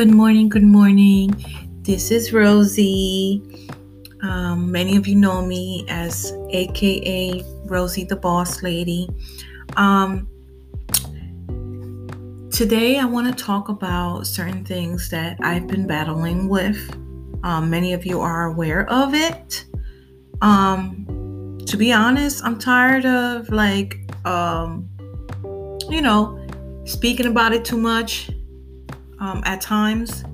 Good morning, good morning. This is Rosey. Um, many of you know me as AKA Rosey the Boss Lady. Um, today, I want to talk about certain things that I've been battling with. Um, many of you are aware of it. Um, to be honest, I'm tired of like, um, you know, speaking about it too much um, at times,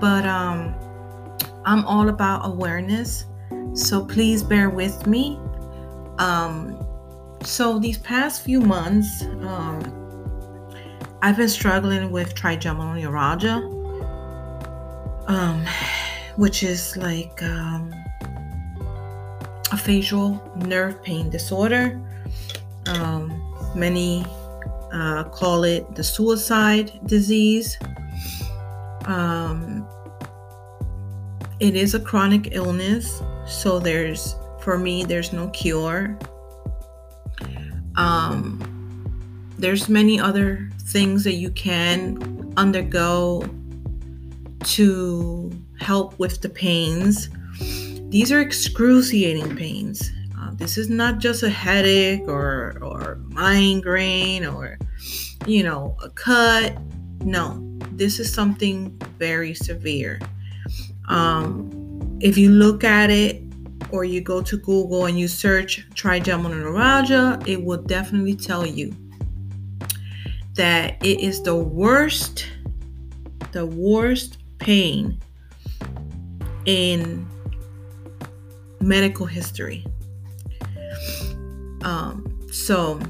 but um, I'm all about awareness. So please bear with me. Um, so these past few months, um, I've been struggling with trigeminal neuralgia, um, which is like um, a facial nerve pain disorder. Many uh, call it the suicide disease. Um, it is a chronic illness, so there's for me there's no cure. Um, there's many other things that you can undergo to help with the pains. These are excruciating pains. Uh, this is not just a headache or or migraine or you know a cut. No, this is something very severe. Um, if you look at it or you go to Google and you search trigeminal neuralgia, it will definitely tell you that it is the worst, the worst pain in medical history. Um, so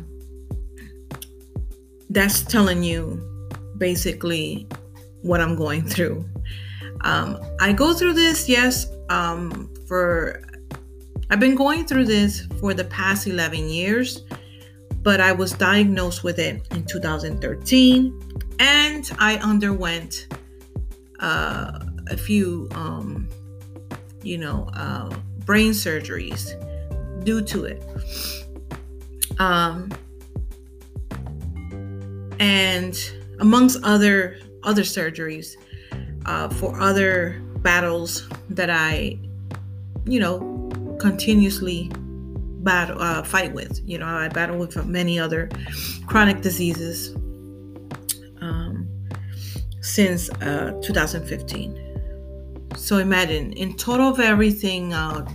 that's telling you basically what I'm going through. Um, I go through this, yes, um, for I've been going through this for the past 11 years, but I was diagnosed with it in 2013 and I underwent uh, a few, um, you know, uh, brain surgeries due to it. Um, and amongst other other surgeries uh, for other battles that I, you know, continuously battle uh, fight with. You know, I battle with many other chronic diseases um, since uh, 2015. So imagine, in total of everything, uh,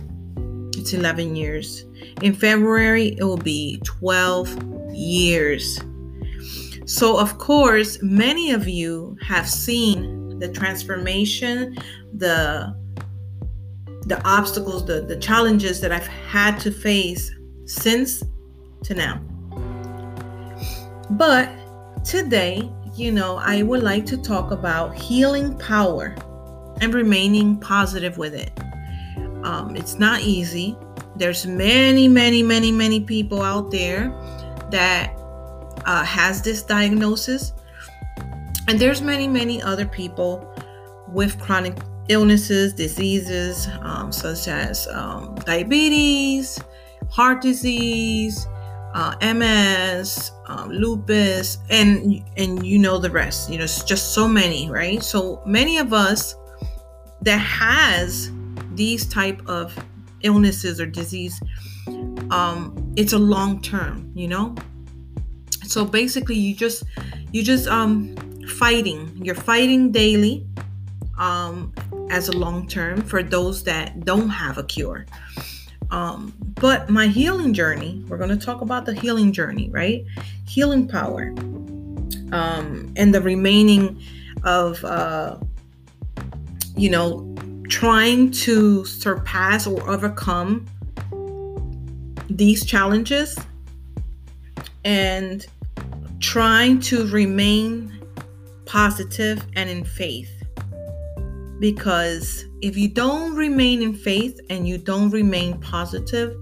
it's 11 years. In February, it will be 12 years so, of course, many of you have seen the transformation, the the obstacles, the, the challenges that I've had to face since to now. But today, you know, I would like to talk about healing power and remaining positive with it. Um, it's not easy. There's many, many, many, many people out there that uh, has this diagnosis. And there's many many other people with chronic illnesses diseases um, such as um, diabetes heart disease uh, MS um, lupus and and you know the rest. You know it's just so many right? So many of us that has these type of illnesses or disease um it's a long term you know so basically you just you just um fighting. You're fighting daily um as a long term for those that don't have a cure. Um but my healing journey we're going to talk about the healing journey right? Healing power um and the remaining of uh you know trying to surpass or overcome these challenges. And trying to remain positive and in faith. Because if you don't remain in faith and you don't remain positive,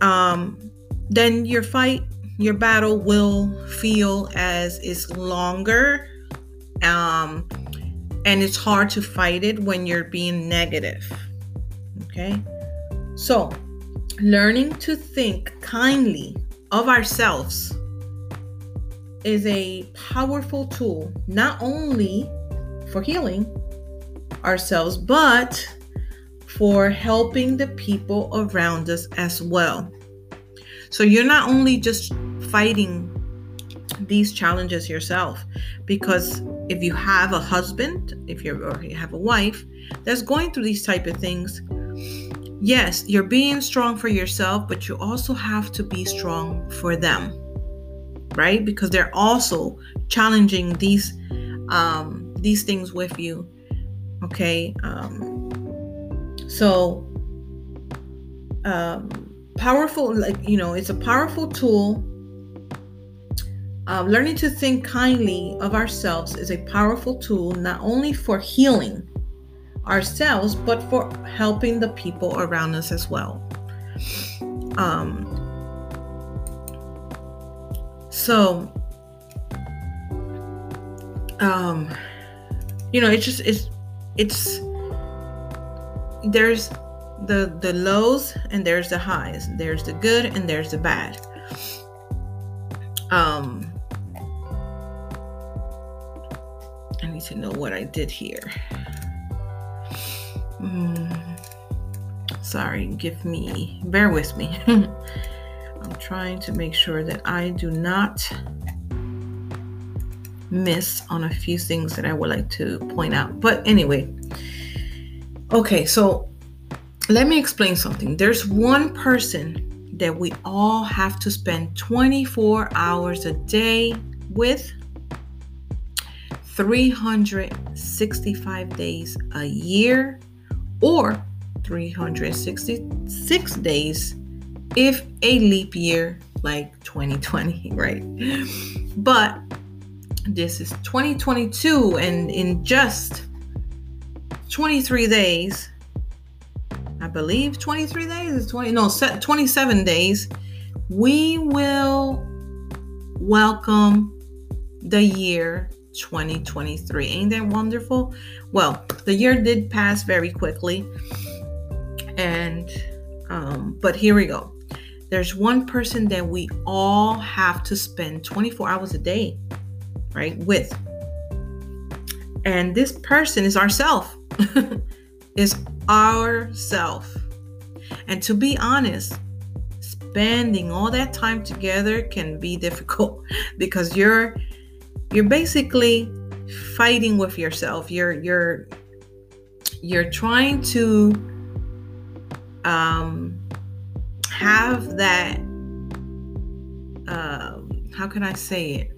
um, then your fight, your battle will feel as is longer. Um, and it's hard to fight it when you're being negative. Okay? So, learning to think kindly of ourselves is a powerful tool not only for healing ourselves, but for helping the people around us as well. So you're not only just fighting these challenges yourself because if you have a husband, if you're or you have a wife that's going through these type of things, yes, you're being strong for yourself, but you also have to be strong for them. Right? Because they're also challenging these um these things with you. Okay? Um so um powerful like you know, it's a powerful tool uh, learning to think kindly of ourselves is a powerful tool not only for healing ourselves, but for helping the people around us as well. Um, so, um, you know, it's just it's it's there's the the lows and there's the highs. There's the good and there's the bad. Um, I need to know what I did here. Mm, sorry, give me, bear with me. Trying to make sure that I do not miss on a few things that I would like to point out. But anyway, okay, so let me explain something. There's one person that we all have to spend 24 hours a day with 365 days a year or 366 days if a leap year like 2020, right? But this is 2022, and in just 23 days, I believe 23 days is 20, no, 27 days, we will welcome the year 2023. Ain't that wonderful? Well, the year did pass very quickly. And, um, but here we go. There's one person that we all have to spend 24 hours a day, right, with. And this person is ourself. is ourself. And to be honest, spending all that time together can be difficult because you're you're basically fighting with yourself. You're you're you're trying to um, have that. Uh, how can I say it?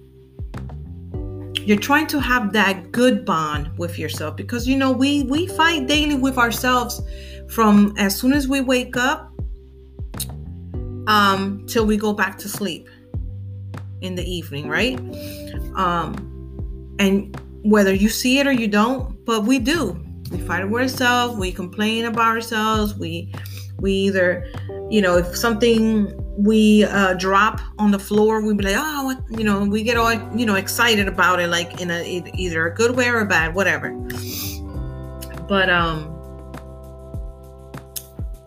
You're trying to have that good bond with yourself because you know we we fight daily with ourselves from as soon as we wake up um till we go back to sleep in the evening, right? Um, and whether you see it or you don't, but we do. We fight with ourselves. We complain about ourselves. We we either, you know, if something we uh, drop on the floor, we be like, oh, you know, we get all, you know, excited about it, like in a either a good way or a bad, whatever. But um,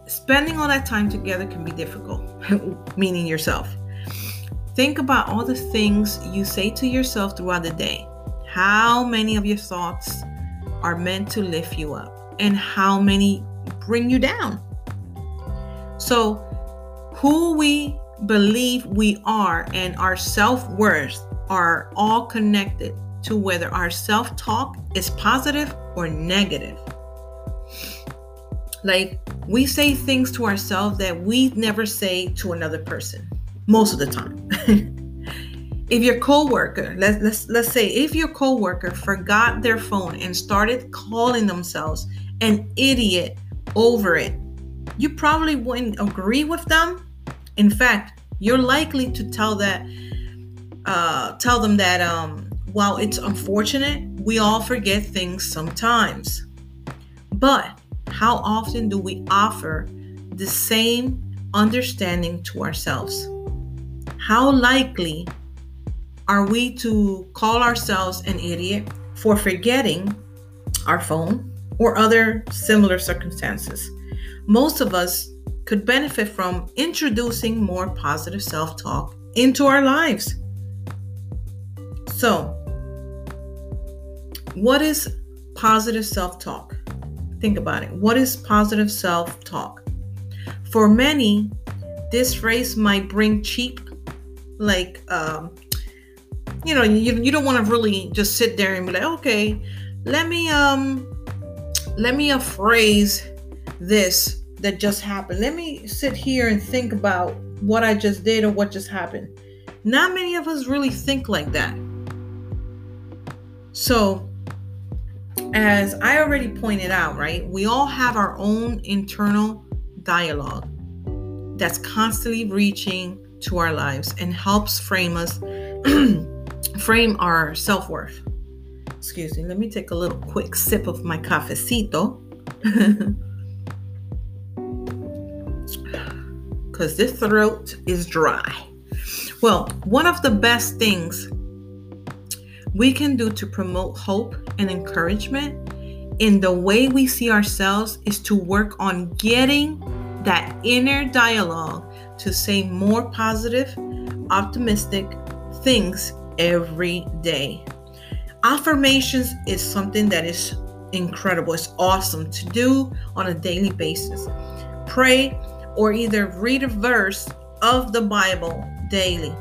spending all that time together can be difficult, meaning yourself. Think about all the things you say to yourself throughout the day. How many of your thoughts are meant to lift you up, and how many bring you down? So, who we believe we are and our self worth are all connected to whether our self talk is positive or negative. Like, we say things to ourselves that we never say to another person most of the time. if your coworker, let's, let's let's say if your coworker forgot their phone and started calling themselves an idiot over it, you probably wouldn't agree with them. In fact, you're likely to tell that uh, tell them that um, while it's unfortunate, we all forget things sometimes. But how often do we offer the same understanding to ourselves? how likely are we to call ourselves an idiot for forgetting our phone or other similar circumstances? Most of us could benefit from introducing more positive self talk into our lives. So, what is positive self talk? Think about it. What is positive self talk? For many, this phrase might bring cheap, like, um, you know, you, you don't want to really just sit there and be like, okay, let me um let me a phrase this that just happened. Let me sit here and think about what I just did or what just happened. Not many of us really think like that. So, as I already pointed out, right, we all have our own internal dialogue that's constantly reaching to our lives and helps frame us, frame our self worth. Excuse me, let me take a little quick sip of my cafecito. Because this throat is dry. Well, one of the best things we can do to promote hope and encouragement in the way we see ourselves is to work on getting that inner dialogue to say more positive, optimistic things every day. Affirmations is something that is incredible. It's awesome to do on a daily basis. Pray or either read a verse of the Bible daily.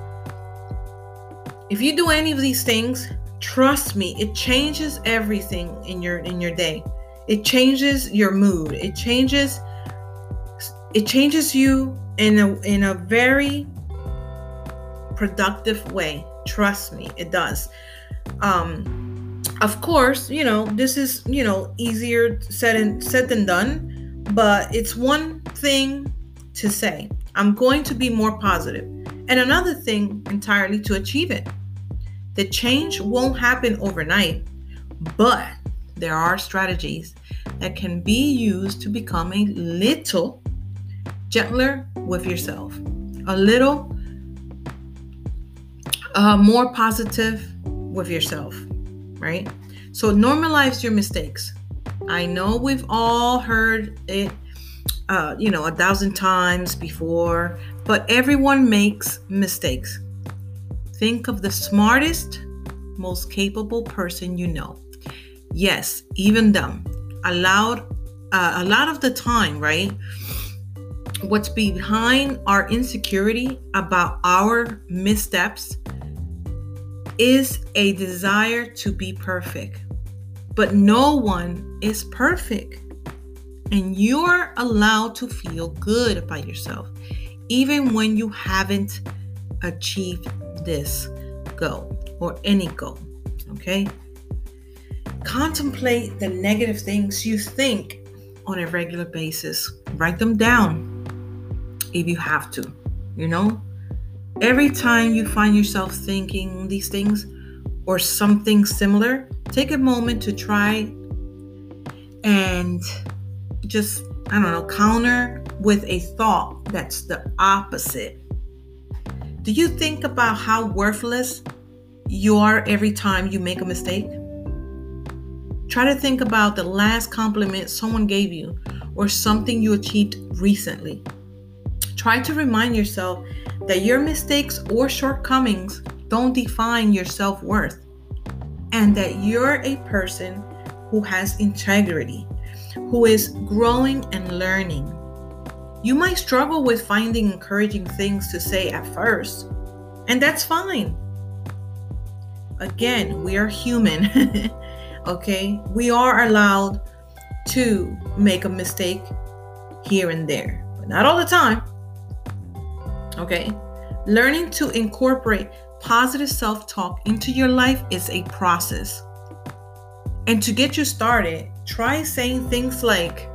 If you do any of these things, trust me, it changes everything in your in your day. It changes your mood. It changes it changes you in a in a very productive way. Trust me, it does. Um of course, you know, this is, you know, easier said and said than done, but it's one thing to say. I'm going to be more. And another thing entirely to achieve it. The change won't happen overnight, but there are strategies that can be used to become a little gentler with yourself, a little uh, more positive with yourself, right? So normalize your mistakes. I know we've all heard it uh, you know, a thousand times before, but everyone makes mistakes. Think of the smartest, most capable person you know. Yes, even them. Allowed uh, a lot of the time, right? What's behind our insecurity about our missteps is a desire to be perfect. But no one is perfect. And you're allowed to feel good about yourself, even when you haven't achieved this goal or any goal. Okay? Contemplate the negative things you think on a regular basis. Write them down if you have to, you know? Every time you find yourself thinking these things or something similar, take a moment to try and just, I don't know, counter with a thought that's the opposite. Do you think about how worthless you are every time you make a mistake? Try to think about the last compliment someone gave you or something you achieved recently. Try to remind yourself that your mistakes or shortcomings don't define your self worth and that you're a person who has integrity who is growing and learning. You might struggle with finding encouraging things to say at first, and that's fine. Again, we are human, okay? We are allowed to make a mistake here and there, but not all the time, okay? Learning to incorporate positive self talk into your life is a process. And to get you started, try saying things like,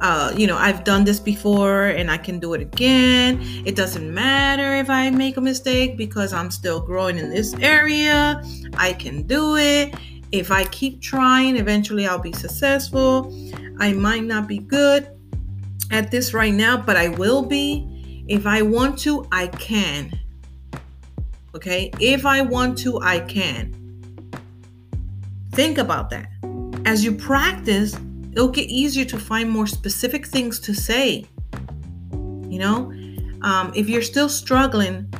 uh, you know, I've done this before and I can do it again. It doesn't matter if I make a mistake because I'm still growing in this area. I can do it. If I keep trying, eventually I'll be successful. I might not be good at this right now, but I will be. If I want to, I can. Okay? If I want to, I can. Think about that as you practice, it'll get easier to find more specific things to say. You know, um, if you're still struggling,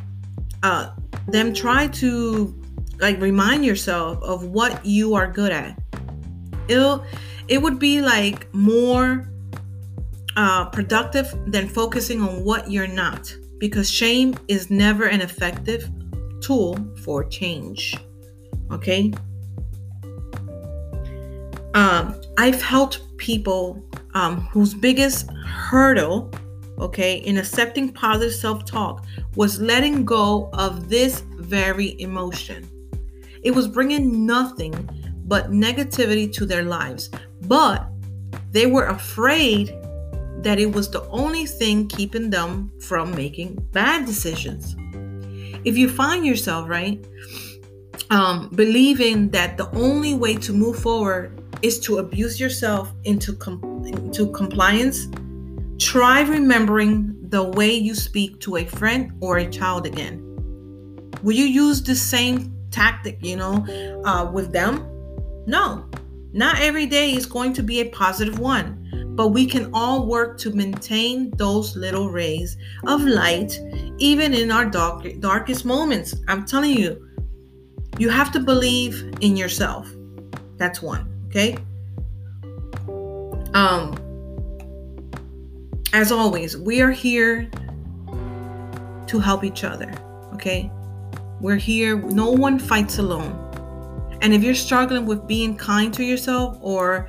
uh, then try to like remind yourself of what you are good at. it'll it would be like more uh, productive than focusing on what you're not because shame is never an effective tool for change okay um, i've helped people um, whose biggest hurdle okay in accepting positive self-talk was letting go of this very emotion it was bringing nothing but negativity to their lives but they were afraid that it was the only thing keeping them from making bad decisions. If you find yourself, right, um, believing that the only way to move forward is to abuse yourself into, com- into compliance, try remembering the way you speak to a friend or a child again. Will you use the same tactic, you know, uh, with them? No, not every day is going to be a positive one, but we can all work to maintain those little rays of light even in our dark, darkest moments. I'm telling you, you have to believe in yourself. That's one, okay? Um as always, we are here to help each other, okay? We're here, no one fights alone. And if you're struggling with being kind to yourself or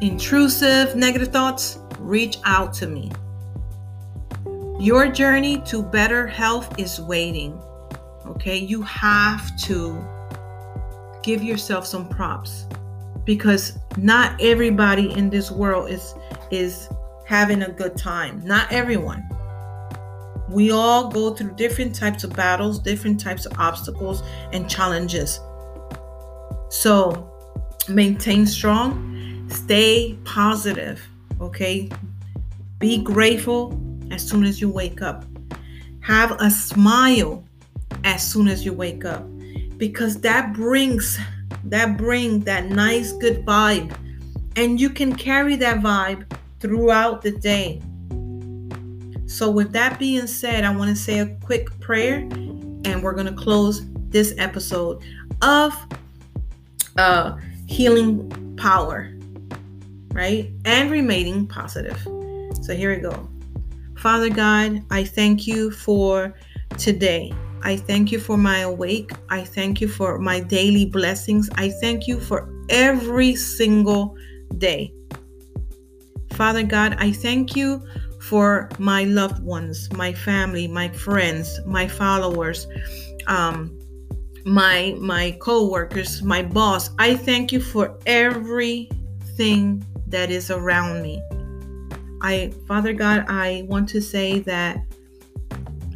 intrusive negative thoughts, reach out to me. Your journey to better health is waiting. Okay, you have to give yourself some props because not everybody in this world is is having a good time. Not everyone. We all go through different types of battles, different types of obstacles and challenges. So maintain strong, stay positive, okay? Be grateful as soon as you wake up. Have a smile as soon as you wake up because that brings that bring that nice good vibe and you can carry that vibe throughout the day. So with that being said, I want to say a quick prayer and we're going to close this episode of uh, healing power, right? And remaining positive. So here we go. Father God, I thank you for today. I thank you for my awake. I thank you for my daily blessings. I thank you for every single day. Father God, I thank you for my loved ones, my family, my friends, my followers, um, my my co-workers my boss i thank you for everything that is around me i father god i want to say that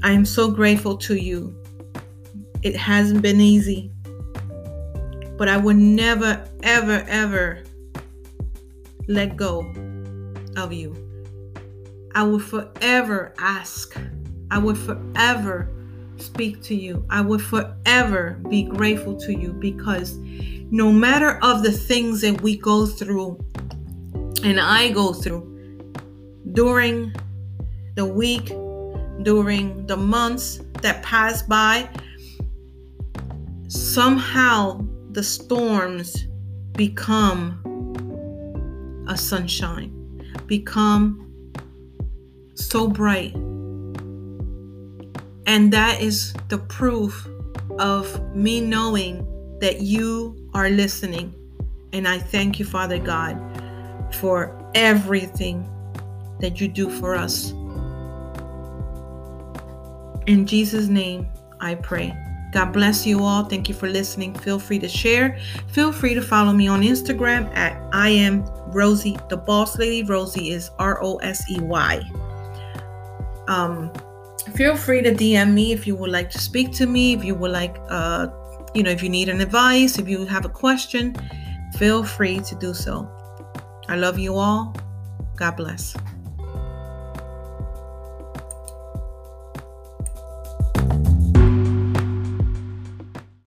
i am so grateful to you. It hasn't been easy but i would never ever ever let go of you. I will forever ask. I would forever speak to you. I would forever be grateful to you because no matter of the things that we go through and I go through during the week, during the months that pass by, somehow the storms become a sunshine, become so bright and that is the proof of me knowing that you are listening. And I thank you, Father God, for everything that you do for us. In Jesus' name, I pray. God bless you all. Thank you for listening. Feel free to share. Feel free to follow me on Instagram at I am Rosey, the boss lady. Rosey is R O S E Y. Um, feel free to DM me if you would like to speak to me, if you would like, uh, you know, if you need an advice, if you have a question, feel free to do so. I love you all. God bless.